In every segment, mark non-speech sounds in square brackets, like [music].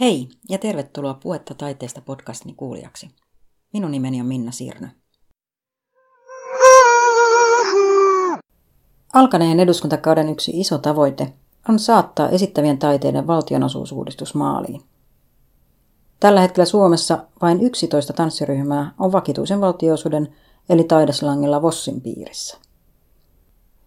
Hei ja tervetuloa Puetta taiteesta podcastini kuulijaksi. Minun nimeni on Minna Sirnö. Alkaneen eduskuntakauden yksi iso tavoite on saattaa esittävien taiteiden valtionosuusuudistus maaliin. Tällä hetkellä Suomessa vain 11 tanssiryhmää on vakituisen valtioisuuden eli taideslangilla Vossin piirissä.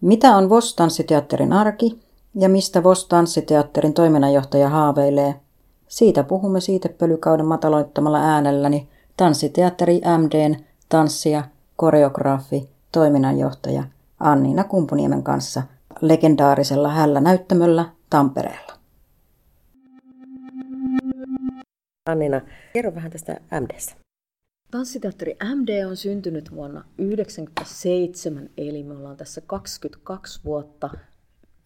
Mitä on Vos-tanssiteatterin arki ja mistä Vos-tanssiteatterin toiminnanjohtaja haaveilee – siitä puhumme siitepölykauden mataloittamalla äänelläni tanssiteatteri MDn tanssia, koreografi, toiminnanjohtaja Anniina Kumpuniemen kanssa legendaarisella hällä näyttämöllä Tampereella. Annina, kerro vähän tästä MDstä. Tanssiteatteri MD on syntynyt vuonna 1997, eli me ollaan tässä 22 vuotta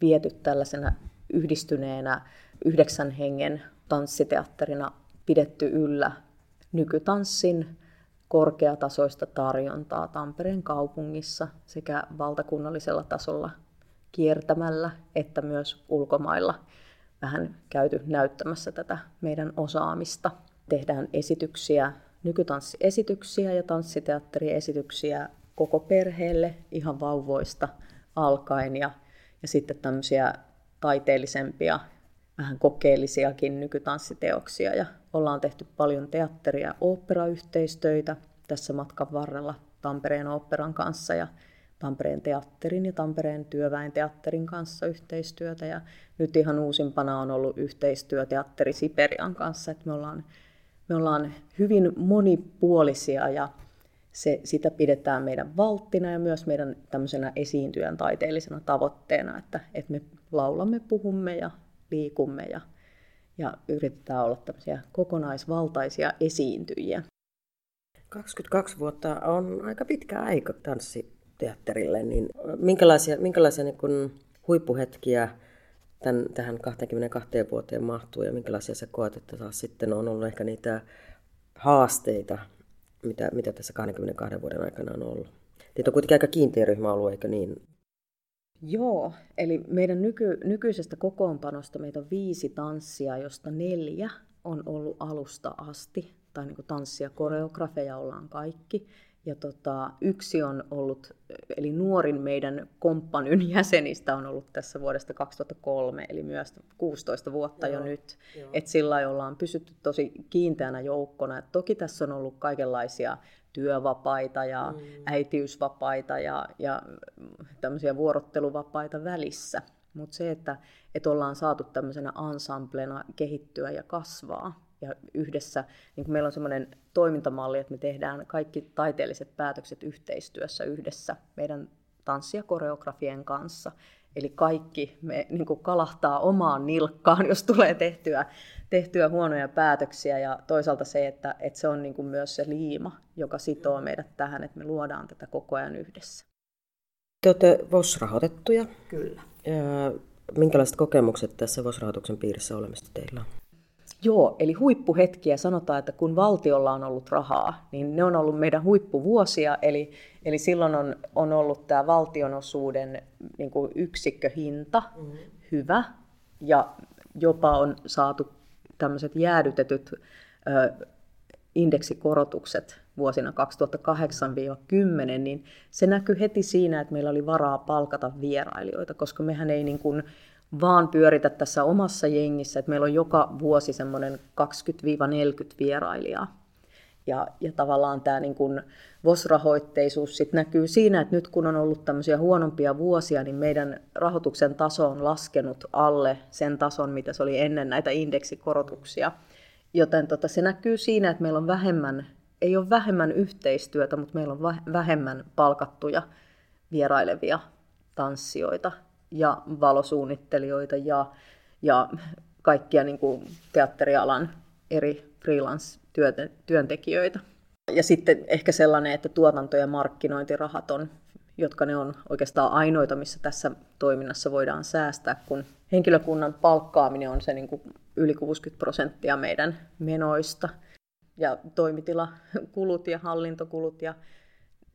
viety tällaisena yhdistyneenä yhdeksän hengen tanssiteatterina pidetty yllä nykytanssin korkeatasoista tarjontaa Tampereen kaupungissa sekä valtakunnallisella tasolla kiertämällä että myös ulkomailla vähän käyty näyttämässä tätä meidän osaamista. Tehdään esityksiä, nykytanssiesityksiä ja tanssiteatteriesityksiä koko perheelle ihan vauvoista alkaen ja, ja sitten tämmöisiä taiteellisempia vähän kokeellisiakin nykytanssiteoksia ja ollaan tehty paljon teatteri- ja oopperayhteistöitä tässä matkan varrella Tampereen oopperan kanssa ja Tampereen teatterin ja Tampereen työväen teatterin kanssa yhteistyötä. Ja nyt ihan uusimpana on ollut yhteistyö Teatteri Siperian kanssa, että me ollaan, me ollaan hyvin monipuolisia ja se, sitä pidetään meidän valttina ja myös meidän tämmöisenä esiintyjän taiteellisena tavoitteena, että, että me laulamme, puhumme ja liikumme ja, ja yritetään olla tämmöisiä kokonaisvaltaisia esiintyjiä. 22 vuotta on aika pitkä aika tanssiteatterille, niin minkälaisia, minkälaisia niin kuin huippuhetkiä tämän, tähän 22 vuoteen mahtuu ja minkälaisia sä koet, että taas sitten on ollut ehkä niitä haasteita, mitä, mitä tässä 22 vuoden aikana on ollut? Teitä on kuitenkin aika kiinteä ryhmä ollut, eikö niin? Joo, eli meidän nyky, nykyisestä kokoonpanosta meitä on viisi tanssia, josta neljä on ollut alusta asti, tai niin tanssia, koreografeja ollaan kaikki. Ja tota, yksi on ollut, eli nuorin meidän komppanyn [laughs] jäsenistä on ollut tässä vuodesta 2003, eli myös 16 vuotta Joo. jo nyt. Että sillä ollaan pysytty tosi kiinteänä joukkona. Et toki tässä on ollut kaikenlaisia työvapaita ja mm. äitiysvapaita ja, ja tämmöisiä vuorotteluvapaita välissä. Mutta se, että, että ollaan saatu tämmöisenä ensemblena kehittyä ja kasvaa ja yhdessä, niin meillä on semmoinen toimintamalli, että me tehdään kaikki taiteelliset päätökset yhteistyössä yhdessä meidän tanssi- ja koreografien kanssa. Eli kaikki me niin kuin kalahtaa omaan nilkkaan, jos tulee tehtyä, tehtyä huonoja päätöksiä. Ja toisaalta se, että, että se on niin kuin myös se liima, joka sitoo meidät tähän, että me luodaan tätä koko ajan yhdessä. Te olette VOS-rahoitettuja. Kyllä. Ja minkälaiset kokemukset tässä VOS-rahoituksen piirissä olemista teillä on? Joo, eli huippuhetkiä sanotaan, että kun valtiolla on ollut rahaa, niin ne on ollut meidän huippuvuosia, eli, eli silloin on, on ollut tämä valtionosuuden niin kuin yksikköhinta mm-hmm. hyvä, ja jopa on saatu tämmöiset jäädytetyt ö, indeksikorotukset vuosina 2008-2010, niin se näkyy heti siinä, että meillä oli varaa palkata vierailijoita, koska mehän ei niin kuin vaan pyöritä tässä omassa jengissä, että meillä on joka vuosi semmoinen 20-40 vierailijaa. Ja, ja tavallaan tämä niin kuin VOS-rahoitteisuus sit näkyy siinä, että nyt kun on ollut tämmöisiä huonompia vuosia, niin meidän rahoituksen taso on laskenut alle sen tason, mitä se oli ennen näitä indeksikorotuksia. Joten tota, se näkyy siinä, että meillä on vähemmän, ei ole vähemmän yhteistyötä, mutta meillä on vähemmän palkattuja vierailevia tanssijoita ja valosuunnittelijoita ja, ja kaikkia niin kuin teatterialan eri freelance-työntekijöitä. Ja sitten ehkä sellainen, että tuotanto- ja markkinointirahat on, jotka ne on oikeastaan ainoita, missä tässä toiminnassa voidaan säästää, kun henkilökunnan palkkaaminen on se niin kuin yli 60 prosenttia meidän menoista. Ja toimitilakulut ja hallintokulut ja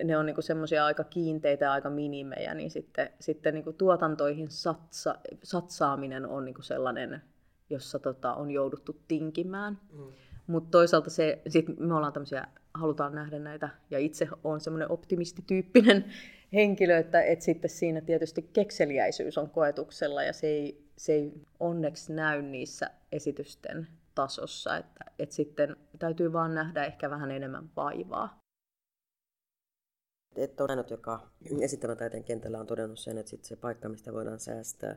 ne on niinku semmoisia aika kiinteitä ja aika minimejä, niin sitten, sitten niinku tuotantoihin satsa, satsaaminen on niinku sellainen jossa tota, on jouduttu tinkimään. Mm. Mutta toisaalta se, sit me ollaan tämmöisiä, halutaan nähdä näitä, ja itse on semmoinen optimistityyppinen [laughs] henkilö, että, että sitten siinä tietysti kekseliäisyys on koetuksella, ja se ei, se ei onneksi näy niissä esitysten tasossa, että, että sitten täytyy vaan nähdä ehkä vähän enemmän vaivaa. Et on ainut, joka esittävän taiteen kentällä on todennut sen, että sit se paikka, mistä voidaan säästää,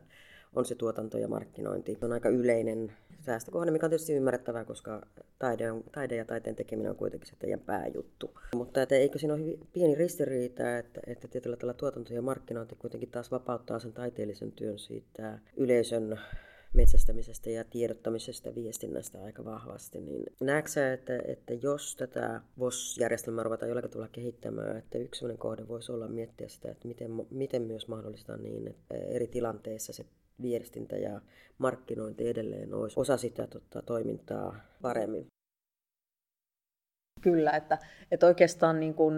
on se tuotanto ja markkinointi. Se on aika yleinen säästökohde, mikä on tietysti ymmärrettävää, koska taide, on, taide ja taiteen tekeminen on kuitenkin se teidän pääjuttu. Mutta että eikö siinä ole hyvin pieni ristiriita, että, että tietyllä tällä tuotanto ja markkinointi kuitenkin taas vapauttaa sen taiteellisen työn siitä yleisön metsästämisestä ja tiedottamisesta viestinnästä aika vahvasti, niin näetkö että, että jos tätä VOS-järjestelmää ruvetaan jollakin tavalla kehittämään, että yksi kohde voisi olla miettiä sitä, että miten, miten myös mahdollistetaan niin, että eri tilanteissa se viestintä ja markkinointi edelleen olisi osa sitä tota, toimintaa paremmin. Kyllä, että, että oikeastaan niin kuin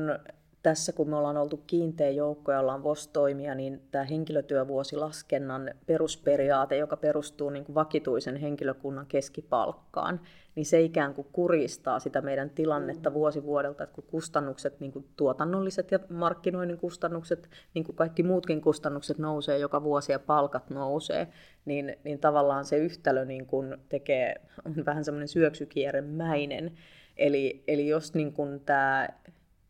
tässä kun me ollaan oltu kiinteä joukko ja ollaan VOS-toimia, niin tämä henkilötyövuosilaskennan perusperiaate, joka perustuu niin kuin vakituisen henkilökunnan keskipalkkaan, niin se ikään kuin kuristaa sitä meidän tilannetta vuosi vuodelta, että kun kustannukset, niin kuin tuotannolliset ja markkinoinnin kustannukset, niin kuin kaikki muutkin kustannukset nousee joka vuosi ja palkat nousee, niin, niin tavallaan se yhtälö niin kuin tekee, on vähän semmoinen syöksykierremäinen. Eli, eli jos niin kuin tämä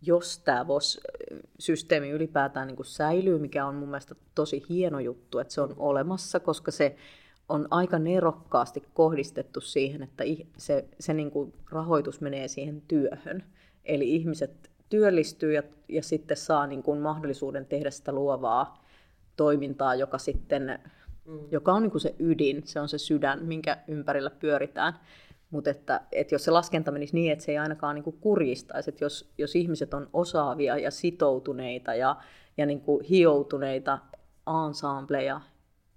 jos tämä VOS-systeemi ylipäätään niin kuin säilyy, mikä on mun mielestä tosi hieno juttu, että se on olemassa, koska se on aika nerokkaasti kohdistettu siihen, että se, se niin kuin rahoitus menee siihen työhön. Eli ihmiset työllistyy ja, ja sitten saa niin kuin mahdollisuuden tehdä sitä luovaa toimintaa, joka sitten mm. joka on niin kuin se ydin, se on se sydän, minkä ympärillä pyöritään. Mutta että, että jos se laskenta menisi niin, että se ei ainakaan niin kuin kurjistaisi, että jos, jos ihmiset on osaavia ja sitoutuneita ja, ja niin kuin hioutuneita ensembleja,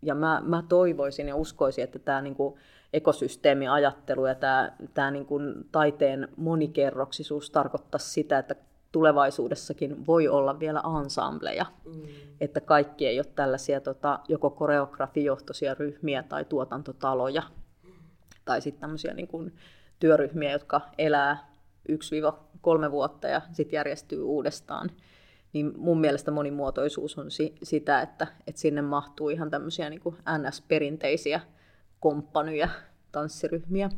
ja mä, mä toivoisin ja uskoisin, että tämä niin kuin ekosysteemiajattelu ja tämä, tämä niin kuin taiteen monikerroksisuus tarkoittaisi sitä, että tulevaisuudessakin voi olla vielä ensembleja, mm. että kaikki ei ole tällaisia tota, joko koreografijohtoisia ryhmiä tai tuotantotaloja, tai sitten tämmöisiä niin kuin työryhmiä, jotka elää 1-3 vuotta ja sitten järjestyy uudestaan. Niin mun mielestä monimuotoisuus on si- sitä, että, että sinne mahtuu ihan tämmöisiä niin kuin NS-perinteisiä komppanyjä, tanssiryhmiä.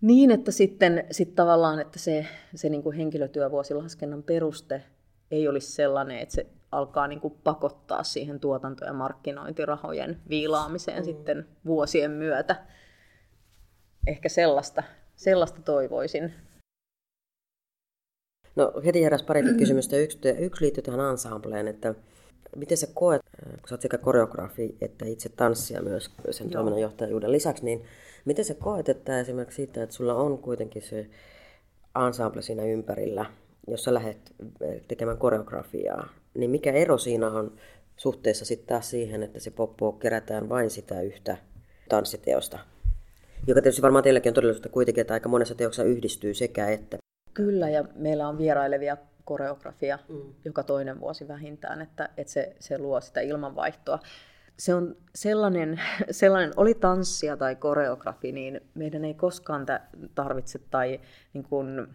Niin, että sitten sit tavallaan, että se, se niin kuin henkilötyövuosilaskennan peruste ei olisi sellainen, että se alkaa niin kuin pakottaa siihen tuotanto- ja markkinointirahojen viilaamiseen mm. sitten vuosien myötä, ehkä sellaista, sellaista toivoisin. No heti heräsi pari [clears throat] kysymystä. Yksi, yksi liittyy tähän ensembleen, että miten sä koet, kun sä oot sekä koreografi että itse tanssia myös sen toiminnanjohtajuuden lisäksi, niin miten sä koet, että esimerkiksi siitä, että sulla on kuitenkin se ensemble siinä ympärillä, jos sä lähdet tekemään koreografiaa, niin mikä ero siinä on suhteessa sitten taas siihen, että se poppo kerätään vain sitä yhtä tanssiteosta? Joka tietysti varmaan teilläkin on todellisuutta kuitenkin, että aika monessa teoksessa yhdistyy sekä että. Kyllä, ja meillä on vierailevia koreografia mm. joka toinen vuosi vähintään, että, että se, se luo sitä ilmanvaihtoa. Se on sellainen, [laughs] sellainen, oli tanssia tai koreografi, niin meidän ei koskaan tarvitse, tai niin kuin,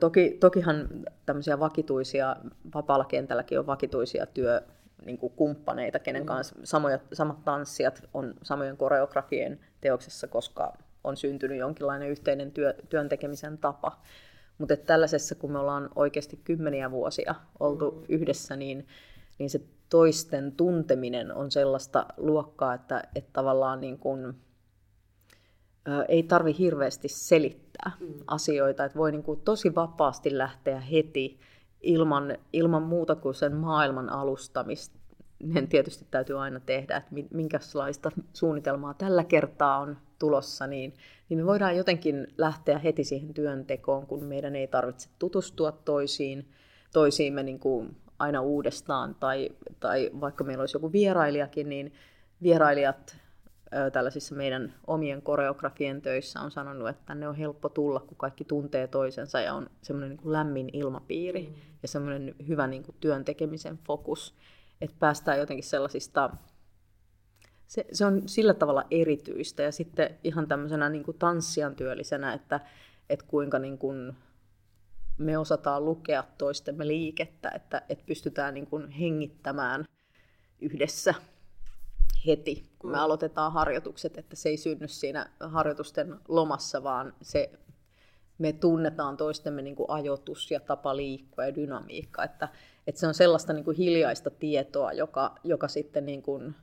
toki, tokihan tämmöisiä vakituisia, vapaalla kentälläkin on vakituisia työ, niin kuin kumppaneita, kenen mm. kanssa samoja, samat tanssijat on samojen koreografien teoksessa, koska on syntynyt jonkinlainen yhteinen työ, työn tekemisen tapa. Mutta tällaisessa, kun me ollaan oikeasti kymmeniä vuosia oltu mm. yhdessä, niin, niin se toisten tunteminen on sellaista luokkaa, että, että tavallaan niin kun, ä, ei tarvi hirveästi selittää mm. asioita, että voi niin kuin tosi vapaasti lähteä heti ilman, ilman muuta kuin sen maailman alustamista niin tietysti täytyy aina tehdä, että minkälaista suunnitelmaa tällä kertaa on tulossa, niin, niin me voidaan jotenkin lähteä heti siihen työntekoon, kun meidän ei tarvitse tutustua toisiin, toisiimme niin kuin aina uudestaan, tai, tai vaikka meillä olisi joku vierailijakin, niin vierailijat tällaisissa meidän omien koreografien töissä on sanonut, että tänne on helppo tulla, kun kaikki tuntee toisensa ja on semmoinen niin kuin lämmin ilmapiiri mm. ja semmoinen hyvä niin kuin työn tekemisen fokus, että päästään jotenkin sellaisista, se, se on sillä tavalla erityistä ja sitten ihan tämmöisenä niin kuin tanssijan työllisenä, että, että kuinka niin kuin me osataan lukea toistemme liikettä, että, että pystytään niin kuin hengittämään yhdessä heti, kun me aloitetaan harjoitukset, että se ei synny siinä harjoitusten lomassa, vaan se, me tunnetaan toistemme niin kuin ajoitus ja tapa liikkua ja dynamiikka, että, että se on sellaista niin kuin hiljaista tietoa, joka, joka sitten niin kuin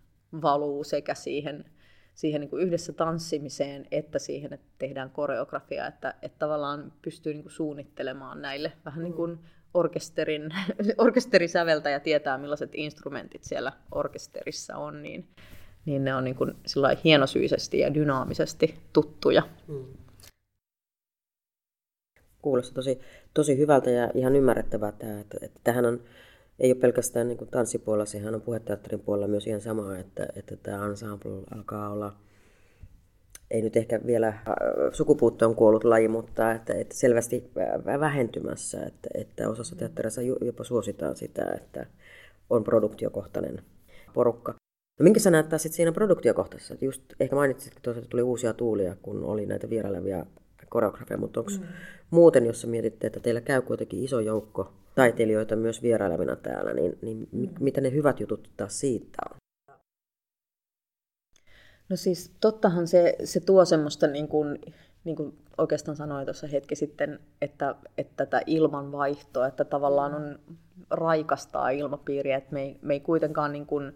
valuu sekä siihen, siihen niin kuin yhdessä tanssimiseen että siihen, että tehdään koreografia, että, että tavallaan pystyy niin kuin suunnittelemaan näille vähän niin kuin orkesterin, [laughs] orkesterisäveltäjä tietää, millaiset instrumentit siellä orkesterissa on, niin, niin ne on niin kuin hienosyisesti ja dynaamisesti tuttuja. Mm. Kuulostaa tosi, tosi hyvältä ja ihan ymmärrettävää tämä, että, että tähän on, ei ole pelkästään niin kuin tanssipuolella, sehän on puheteatterin puolella myös ihan sama, että, että tämä ensemble alkaa olla, ei nyt ehkä vielä äh, sukupuuttoon kuollut laji, mutta että, että selvästi vähentymässä, että, että osassa teatterissa jopa suositaan sitä, että on produktiokohtainen porukka. No minkä sä näet sitten siinä produktiokohtaisessa? Just ehkä mainitsit, että tuli uusia tuulia, kun oli näitä vierailevia koreografia, mutta onko mm. muuten, jos mietitte, että teillä käy kuitenkin iso joukko taiteilijoita myös vierailevina täällä, niin, niin mm. mitä ne hyvät jutut taas siitä on? No siis tottahan se, se tuo semmoista, niin kuin, niin kuin oikeastaan sanoin tuossa hetki sitten, että, että tätä ilmanvaihtoa, että tavallaan on raikastaa ilmapiiriä, että me ei, me ei kuitenkaan, niin kuin,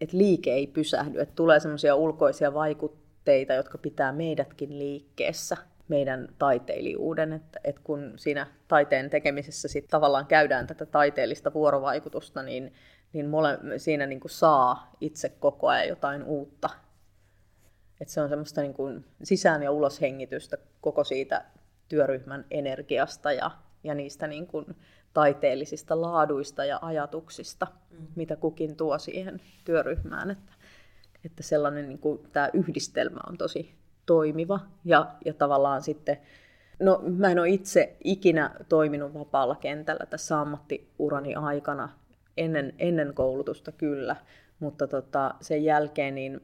että liike ei pysähdy, että tulee semmoisia ulkoisia vaikutteita, jotka pitää meidätkin liikkeessä meidän taiteilijuuden, että, että kun siinä taiteen tekemisessä sit tavallaan käydään tätä taiteellista vuorovaikutusta, niin, niin mole, siinä niin kuin saa itse koko ajan jotain uutta. Et se on semmoista niin kuin sisään- ja uloshengitystä koko siitä työryhmän energiasta ja, ja niistä niin kuin taiteellisista laaduista ja ajatuksista, mm. mitä kukin tuo siihen työryhmään. Että, että sellainen niin kuin, tämä yhdistelmä on tosi, toimiva ja, ja tavallaan sitten, no mä en ole itse ikinä toiminut vapaalla kentällä tässä ammattiurani aikana, ennen, ennen koulutusta kyllä, mutta tota, sen jälkeen niin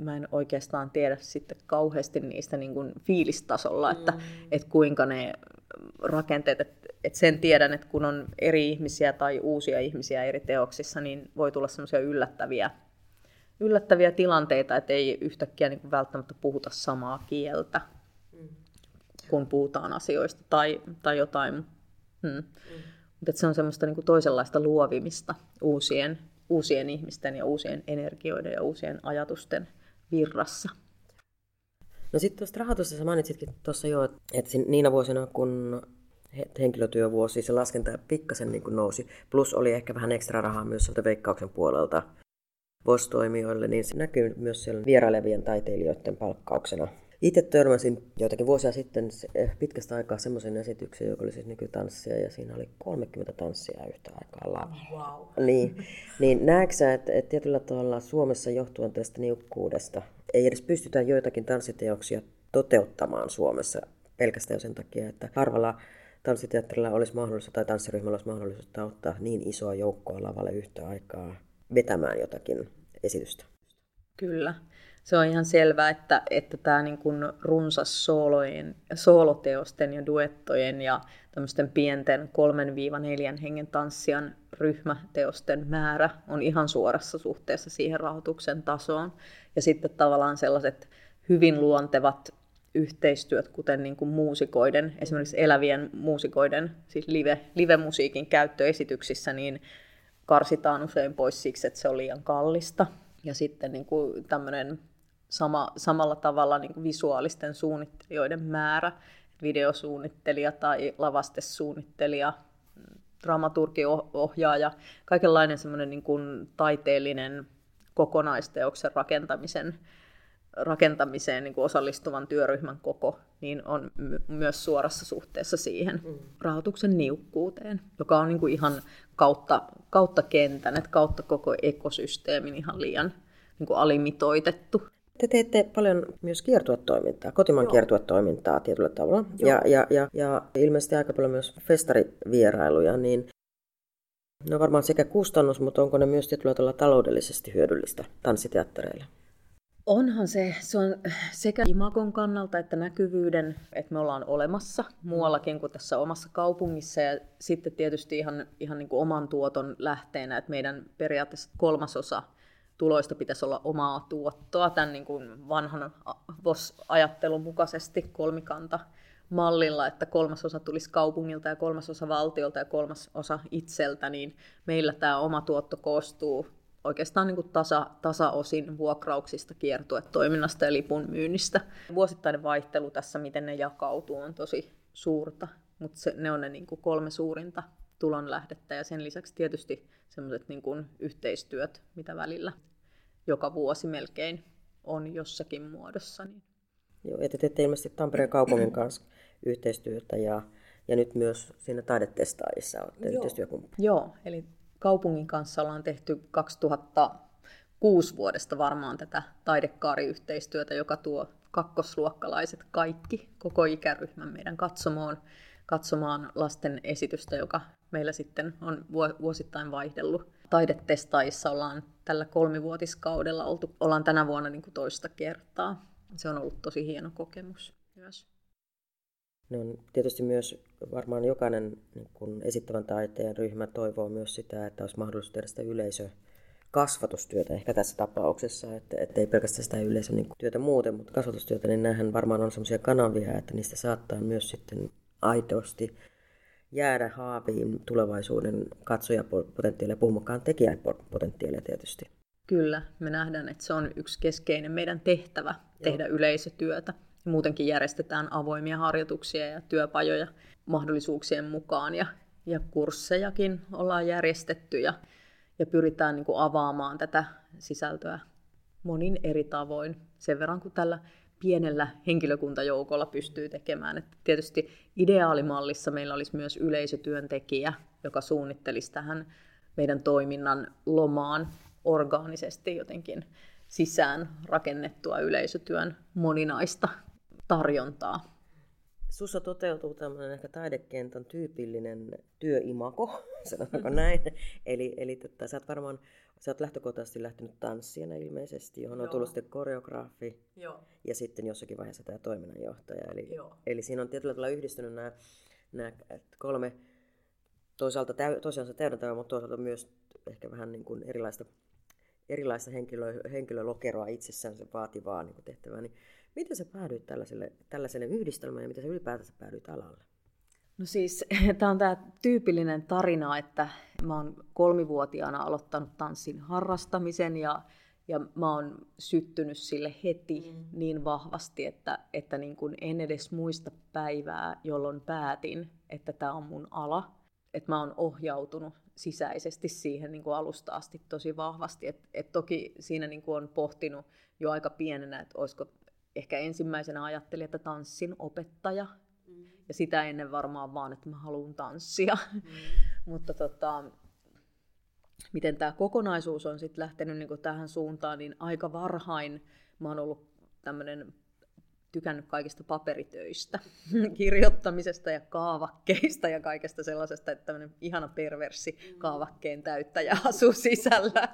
mä en oikeastaan tiedä sitten kauheasti niistä niin kuin fiilistasolla, että, mm. että kuinka ne rakenteet, että, että sen tiedän, että kun on eri ihmisiä tai uusia ihmisiä eri teoksissa, niin voi tulla semmoisia yllättäviä yllättäviä tilanteita, että ei yhtäkkiä niin kuin välttämättä puhuta samaa kieltä, mm. kun puhutaan asioista tai, tai jotain. Hmm. Mm. Mutta se on semmoista niin kuin toisenlaista luovimista uusien, uusien ihmisten ja uusien energioiden ja uusien ajatusten virrassa. No sitten tuosta rahoitusta sä mainitsitkin tuossa jo, että niinä vuosina, kun henkilötyövuosi, se laskenta pikkasen niin nousi, plus oli ehkä vähän ekstra rahaa myös sieltä veikkauksen puolelta VOS-toimijoille, niin se näkyy myös siellä vierailevien taiteilijoiden palkkauksena. Itse törmäsin joitakin vuosia sitten eh, pitkästä aikaa semmoisen esityksen, joka oli siis nykytanssia, ja siinä oli 30 tanssia yhtä aikaa lavalla. Wow. Niin, niin näetkö sä, että, että tietyllä tavalla Suomessa johtuen tästä niukkuudesta ei edes pystytä joitakin tanssiteoksia toteuttamaan Suomessa pelkästään sen takia, että harvalla tanssiteatterilla olisi mahdollisuus tai tanssiryhmällä olisi mahdollisuus ottaa niin isoa joukkoa lavalle yhtä aikaa vetämään jotakin esitystä. Kyllä. Se on ihan selvää, että, että tämä niin kuin runsas soolojen, sooloteosten ja duettojen ja tämmöisten pienten kolmen viiva neljän hengen tanssijan ryhmäteosten määrä on ihan suorassa suhteessa siihen rahoituksen tasoon. Ja sitten tavallaan sellaiset hyvin luontevat yhteistyöt, kuten niin kuin muusikoiden, esimerkiksi elävien muusikoiden, siis live, live-musiikin käyttöesityksissä, niin karsitaan usein pois siksi, että se on liian kallista. Ja sitten niin kuin tämmöinen sama, samalla tavalla niin kuin visuaalisten suunnittelijoiden määrä, videosuunnittelija tai lavastesuunnittelija, dramaturgiohjaaja, kaikenlainen semmoinen niin kuin taiteellinen kokonaisteoksen rakentamisen rakentamiseen niin kuin osallistuvan työryhmän koko niin on my- myös suorassa suhteessa siihen mm. rahoituksen niukkuuteen, joka on niin kuin ihan kautta, kautta kentän, että kautta koko ekosysteemin ihan liian niin kuin alimitoitettu. Te teette paljon myös kiertuetoimintaa, kotimaan Joo. kiertuetoimintaa tietyllä tavalla. Ja, ja, ja, ja ilmeisesti aika paljon myös festarivierailuja, niin No varmaan sekä kustannus, mutta onko ne myös tietyllä tavalla taloudellisesti hyödyllistä tanssiteattereille? Onhan se, se on sekä imakon kannalta että näkyvyyden, että me ollaan olemassa muuallakin kuin tässä omassa kaupungissa. Ja sitten tietysti ihan, ihan niin kuin oman tuoton lähteenä, että meidän periaatteessa kolmasosa tuloista pitäisi olla omaa tuottoa tämän niin kuin vanhan VOS-ajattelun mukaisesti kolmikanta mallilla, että kolmasosa tulisi kaupungilta ja kolmasosa valtiolta ja kolmasosa itseltä, niin meillä tämä oma tuotto koostuu oikeastaan niin kuin tasa, tasaosin vuokrauksista, kiertuetoiminnasta ja lipun myynnistä. Vuosittainen vaihtelu tässä, miten ne jakautuu, on tosi suurta, mutta se, ne on ne niin kuin kolme suurinta tulonlähdettä ja sen lisäksi tietysti sellaiset niin kuin yhteistyöt, mitä välillä joka vuosi melkein on jossakin muodossa. Niin. Joo, ja te teette ilmeisesti Tampereen kaupungin kanssa yhteistyötä ja, ja nyt myös siinä taidetestaajissa olette yhteistyökumppani. Joo, eli kaupungin kanssa ollaan tehty 2006 vuodesta varmaan tätä taidekaariyhteistyötä, joka tuo kakkosluokkalaiset kaikki, koko ikäryhmän meidän katsomoon, katsomaan lasten esitystä, joka meillä sitten on vuosittain vaihdellut. Taidetestaajissa ollaan tällä kolmivuotiskaudella oltu, ollaan tänä vuonna niin kuin toista kertaa. Se on ollut tosi hieno kokemus myös. Ne on tietysti myös varmaan jokainen niin kun esittävän taiteen ryhmä toivoo myös sitä, että olisi mahdollisuus tehdä sitä yleisö kasvatustyötä ehkä tässä tapauksessa, että, että ei pelkästään sitä yleisön niin työtä muuten, mutta kasvatustyötä, niin nämähän varmaan on sellaisia kanavia, että niistä saattaa myös sitten aidosti jäädä haaviin tulevaisuuden katsojapotentiaalia, puhumakaan tekijäpotentiaalia tietysti. Kyllä, me nähdään, että se on yksi keskeinen meidän tehtävä tehdä Joo. yleisötyötä. Muutenkin järjestetään avoimia harjoituksia ja työpajoja mahdollisuuksien mukaan ja, ja kurssejakin ollaan järjestetty ja, ja pyritään niin kuin avaamaan tätä sisältöä monin eri tavoin. Sen verran kuin tällä pienellä henkilökuntajoukolla pystyy tekemään. Että tietysti ideaalimallissa meillä olisi myös yleisötyöntekijä, joka suunnittelisi tähän meidän toiminnan lomaan orgaanisesti jotenkin sisään rakennettua yleisötyön moninaista tarjontaa. Sussa toteutuu tämmöinen ehkä taidekentän tyypillinen työimako, [laughs] sanotaanko näin. eli eli tota, sä oot varmaan sä oot lähtökohtaisesti lähtenyt tanssijana ilmeisesti, johon Joo. on tullut sitten koreografi Joo. ja sitten jossakin vaiheessa tämä toiminnanjohtaja. Eli, Joo. eli siinä on tietyllä tavalla yhdistynyt nämä, nämä kolme toisaalta, toisaalta täydentävää, mutta toisaalta myös ehkä vähän niin kuin erilaista, erilaista henkilö, henkilölokeroa itsessään se vaativaa niin tehtävää. Niin Miten sä päädyit tällaiselle, tällaiselle yhdistelmään ja miten sä ylipäätänsä päädyit alalle? No siis [laughs] tämä on tämä tyypillinen tarina, että mä oon kolmivuotiaana aloittanut tanssin harrastamisen ja, ja mä oon syttynyt sille heti mm. niin vahvasti, että, että niin kuin en edes muista päivää, jolloin päätin, että tämä on mun ala. Että mä oon ohjautunut sisäisesti siihen niin kuin alusta asti tosi vahvasti. Et, et toki siinä niin kuin on pohtinut jo aika pienenä, että olisiko ehkä ensimmäisenä ajattelin, että tanssin opettaja. Mm. Ja sitä ennen varmaan vaan, että mä haluan tanssia. Mm. [laughs] Mutta tota, miten tämä kokonaisuus on sitten lähtenyt niin tähän suuntaan, niin aika varhain mä oon ollut tämmöinen tykännyt kaikista paperitöistä, [laughs] kirjoittamisesta ja kaavakkeista ja kaikesta sellaisesta, että tämmöinen ihana perversi mm. kaavakkeen täyttäjä asuu sisällä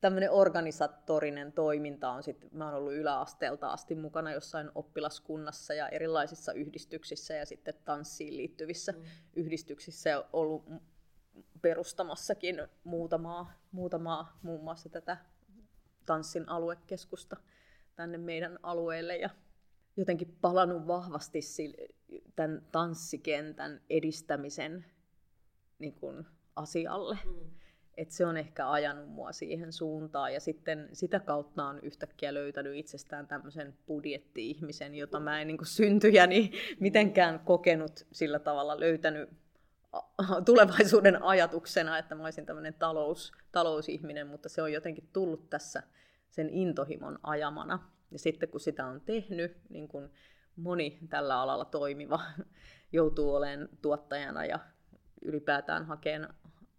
tämmöinen organisatorinen toiminta on sitten, mä oon ollut yläasteelta asti mukana jossain oppilaskunnassa ja erilaisissa yhdistyksissä ja sitten tanssiin liittyvissä mm. yhdistyksissä ja ollut perustamassakin muutamaa, muutamaa muun muassa tätä tanssin aluekeskusta tänne meidän alueelle ja jotenkin palannut vahvasti tämän tanssikentän edistämisen niin kuin asialle. Mm et se on ehkä ajanut mua siihen suuntaan. Ja sitten sitä kautta on yhtäkkiä löytänyt itsestään tämmöisen budjetti-ihmisen, jota mä en niin syntyjäni mitenkään kokenut sillä tavalla löytänyt tulevaisuuden ajatuksena, että mä olisin tämmöinen talous, talousihminen, mutta se on jotenkin tullut tässä sen intohimon ajamana. Ja sitten kun sitä on tehnyt, niin kuin moni tällä alalla toimiva joutuu olemaan tuottajana ja ylipäätään hakeen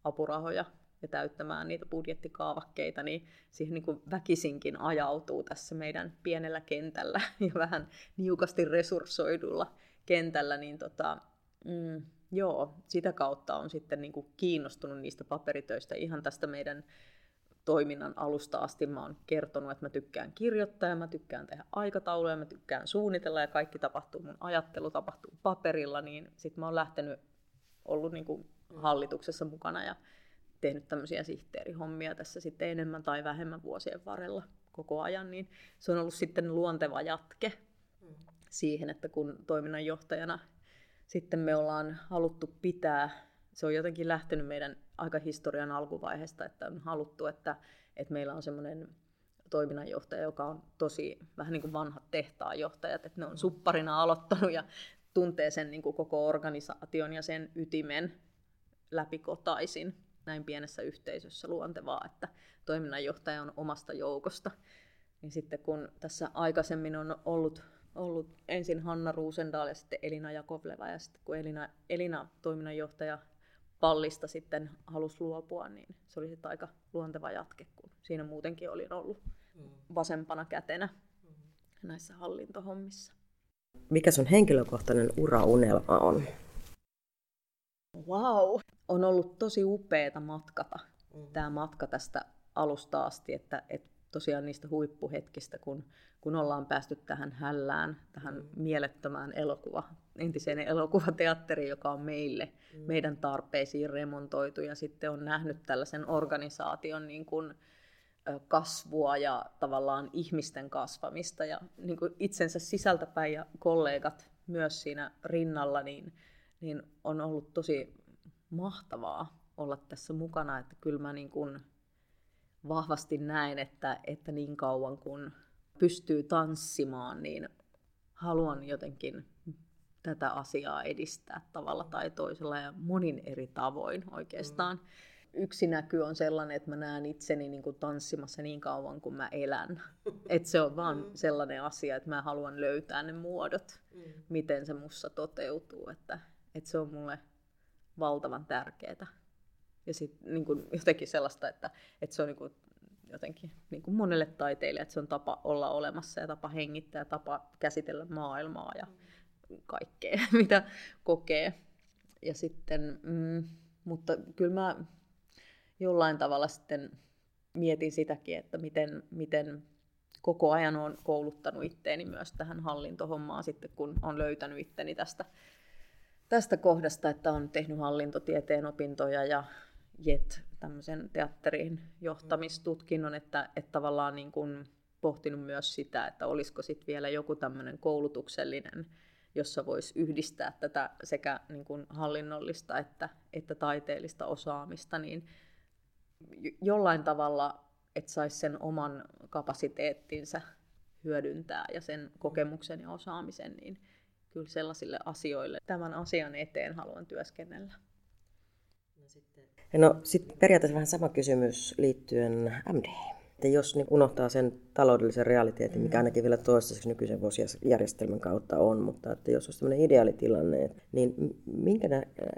apurahoja ja täyttämään niitä budjettikaavakkeita, niin siihen niin kuin väkisinkin ajautuu tässä meidän pienellä kentällä [laughs] ja vähän niukasti resurssoidulla kentällä, niin tota, mm, joo, sitä kautta on sitten niin kuin kiinnostunut niistä paperitöistä ihan tästä meidän toiminnan alusta asti. Mä oon kertonut, että mä tykkään kirjoittaa ja mä tykkään tehdä aikatauluja, mä tykkään suunnitella ja kaikki tapahtuu, mun ajattelu tapahtuu paperilla, niin sitten mä oon lähtenyt, ollut niin kuin hallituksessa mukana ja tehnyt tämmöisiä sihteerihommia tässä sitten enemmän tai vähemmän vuosien varrella koko ajan, niin se on ollut sitten luonteva jatke siihen, että kun toiminnanjohtajana sitten me ollaan haluttu pitää, se on jotenkin lähtenyt meidän aika historian alkuvaiheesta, että on haluttu, että, että meillä on semmoinen toiminnanjohtaja, joka on tosi vähän niin kuin vanhat tehtaanjohtajat, että ne on supparina aloittanut ja tuntee sen niin kuin koko organisaation ja sen ytimen läpikotaisin näin pienessä yhteisössä luontevaa, että toiminnanjohtaja on omasta joukosta. Niin sitten kun tässä aikaisemmin on ollut, ollut ensin Hanna Ruusendaal ja sitten Elina Jakovleva, ja sitten kun Elina, Elina toiminnanjohtaja pallista sitten halusi luopua, niin se oli sitten aika luonteva jatke, kun siinä muutenkin olin ollut mm. vasempana kätenä näissä hallintohommissa. Mikä sun henkilökohtainen uraunelma on? Wow! On ollut tosi upeeta matkata mm. tämä matka tästä alusta asti, että, että tosiaan niistä huippuhetkistä, kun, kun ollaan päästy tähän hällään, tähän mm. mielettömään elokuva, entiseen elokuvateatteriin, joka on meille, mm. meidän tarpeisiin remontoitu, ja sitten on nähnyt tällaisen organisaation niin kuin, kasvua ja tavallaan ihmisten kasvamista ja niin kuin itsensä sisältäpäin ja kollegat myös siinä rinnalla, niin, niin on ollut tosi mahtavaa olla tässä mukana, että kyllä mä niin kuin vahvasti näen, että, että niin kauan kun pystyy tanssimaan, niin haluan jotenkin tätä asiaa edistää tavalla tai toisella ja monin eri tavoin oikeastaan. Mm. Yksi näky on sellainen, että mä näen itseni niin kuin tanssimassa niin kauan kuin mä elän. [laughs] että se on vaan mm. sellainen asia, että mä haluan löytää ne muodot, mm. miten se mussa toteutuu. Että, että se on mulle valtavan tärkeää. Ja sitten niin jotenkin sellaista, että, että se on niin kuin jotenkin niin kuin monelle taiteilijalle, että se on tapa olla olemassa ja tapa hengittää ja tapa käsitellä maailmaa ja kaikkea, [laughs] mitä kokee. Ja sitten, mm, mutta kyllä mä jollain tavalla sitten mietin sitäkin, että miten, miten koko ajan olen kouluttanut itteeni myös tähän hallintohommaan sitten, kun on löytänyt itteni tästä, tästä kohdasta, että on tehnyt hallintotieteen opintoja ja JET, tämmöisen teatterin johtamistutkinnon, että, että tavallaan niin kuin pohtinut myös sitä, että olisiko sitten vielä joku tämmöinen koulutuksellinen, jossa voisi yhdistää tätä sekä niin kuin hallinnollista että, että taiteellista osaamista, niin jollain tavalla, että saisi sen oman kapasiteettinsa hyödyntää ja sen kokemuksen ja osaamisen, niin kyllä sellaisille asioille tämän asian eteen haluan työskennellä. No sitten, no, sitten periaatteessa vähän sama kysymys liittyen MD. Että jos niin unohtaa sen taloudellisen realiteetin, mikä mm. ainakin vielä toistaiseksi nykyisen vuosijärjestelmän kautta on, mutta että jos olisi tämmöinen ideaalitilanne, niin minkä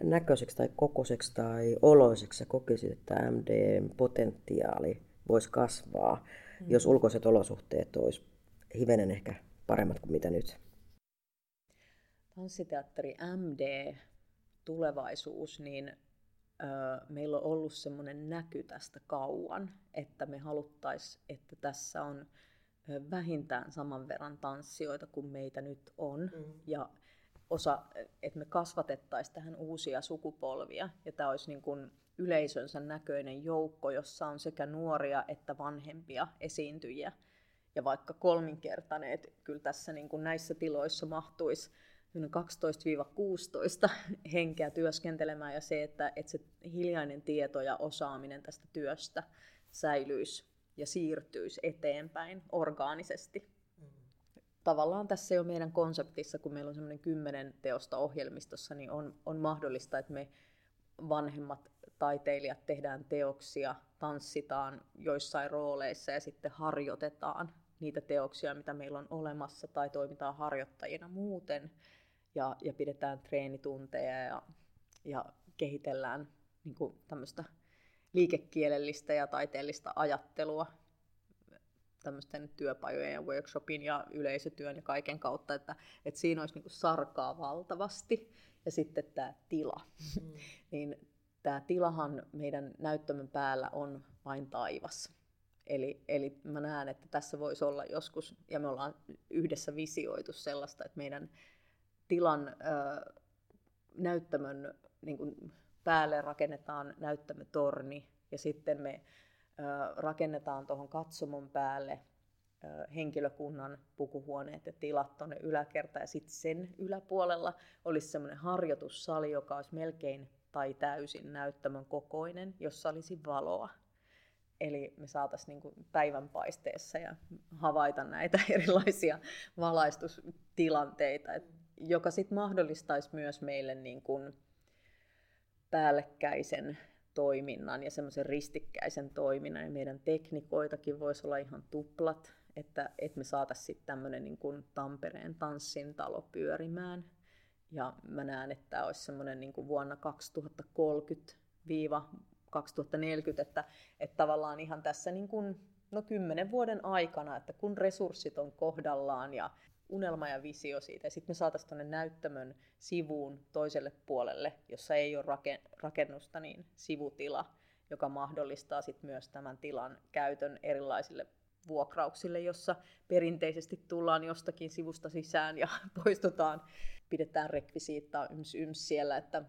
näköiseksi tai kokoiseksi tai oloiseksi kokisit, että MD-potentiaali voisi kasvaa, mm. jos ulkoiset olosuhteet olisi hivenen ehkä paremmat kuin mitä nyt? Tanssiteatteri MD tulevaisuus, niin meillä on ollut semmoinen näky tästä kauan, että me haluttaisiin, että tässä on vähintään saman verran tanssijoita kuin meitä nyt on. Mm. Ja osa, että me kasvatettaisiin tähän uusia sukupolvia. Ja tämä olisi niin kuin yleisönsä näköinen joukko, jossa on sekä nuoria että vanhempia esiintyjiä. Ja vaikka kolminkertainen, että kyllä tässä niin kuin näissä tiloissa mahtuisi 12-16 [laughs] henkeä työskentelemään ja se, että, että se hiljainen tieto ja osaaminen tästä työstä säilyisi ja siirtyisi eteenpäin orgaanisesti. Tavallaan tässä jo meidän konseptissa, kun meillä on semmoinen kymmenen teosta ohjelmistossa, niin on, on mahdollista, että me vanhemmat taiteilijat tehdään teoksia, tanssitaan joissain rooleissa ja sitten harjoitetaan niitä teoksia, mitä meillä on olemassa, tai toimitaan harjoittajina muuten ja, ja pidetään treenitunteja ja, ja kehitellään niin kuin tämmöistä liikekielellistä ja taiteellista ajattelua tämmöisten työpajojen ja workshopin ja yleisötyön ja kaiken kautta, että, että siinä olisi niin kuin sarkaa valtavasti. Ja sitten tämä tila. Mm. [laughs] niin tämä tilahan meidän näyttämön päällä on vain taivas. Eli, eli mä näen, että tässä voisi olla joskus, ja me ollaan yhdessä visioitu sellaista, että meidän tilan ö, näyttämön niin kuin päälle rakennetaan näyttämötorni, ja sitten me ö, rakennetaan tuohon katsomon päälle henkilökunnan pukuhuoneet ja tilat tuonne yläkertaan, ja sitten sen yläpuolella olisi semmoinen harjoitussali, joka olisi melkein tai täysin näyttämön kokoinen, jossa olisi valoa. Eli me saataisiin niin päivänpaisteessa ja havaita näitä [laughs] erilaisia valaistustilanteita, joka sitten mahdollistaisi myös meille niin kuin päällekkäisen toiminnan ja semmoisen ristikkäisen toiminnan. Ja meidän teknikoitakin voisi olla ihan tuplat, että, että me saataisiin sitten tämmöinen niin kuin Tampereen tanssin talo pyörimään – ja mä näen, että tämä olisi semmoinen niin vuonna 2030 2040, että, että tavallaan ihan tässä niin kuin, no kymmenen vuoden aikana, että kun resurssit on kohdallaan ja unelma ja visio siitä, ja sitten me saataisiin tuonne näyttämön sivuun toiselle puolelle, jossa ei ole rakennusta, niin sivutila, joka mahdollistaa sitten myös tämän tilan käytön erilaisille vuokrauksille, jossa perinteisesti tullaan jostakin sivusta sisään ja [laughs] poistutaan, pidetään rekvisiittaa yms yms siellä, että,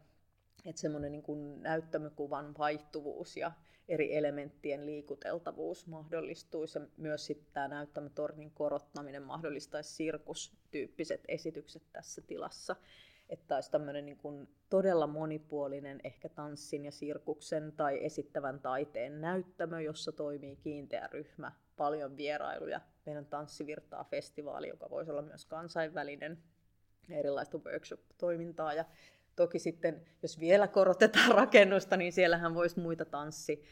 että semmoinen niin kuin näyttämökuvan vaihtuvuus ja eri elementtien liikuteltavuus mahdollistuisi ja myös sitten tämä näyttämötornin korottaminen mahdollistaisi sirkustyyppiset esitykset tässä tilassa. Että olisi tämmöinen niin kuin todella monipuolinen ehkä tanssin ja sirkuksen tai esittävän taiteen näyttämö, jossa toimii kiinteä ryhmä paljon vierailuja. Meidän tanssivirtaa festivaali, joka voisi olla myös kansainvälinen, erilaista workshop-toimintaa. Ja toki sitten, jos vielä korotetaan [laughs] rakennusta, niin siellähän voisi muita tanssi-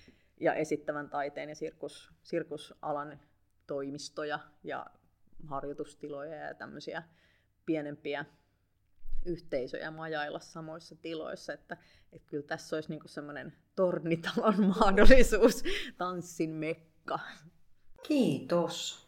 ja esittävän taiteen ja sirkus, sirkusalan toimistoja ja harjoitustiloja ja tämmöisiä pienempiä yhteisöjä majailla samoissa tiloissa, että, että kyllä tässä olisi niin semmoinen tornitalon [laughs] mahdollisuus tanssin mekka. Kiitos.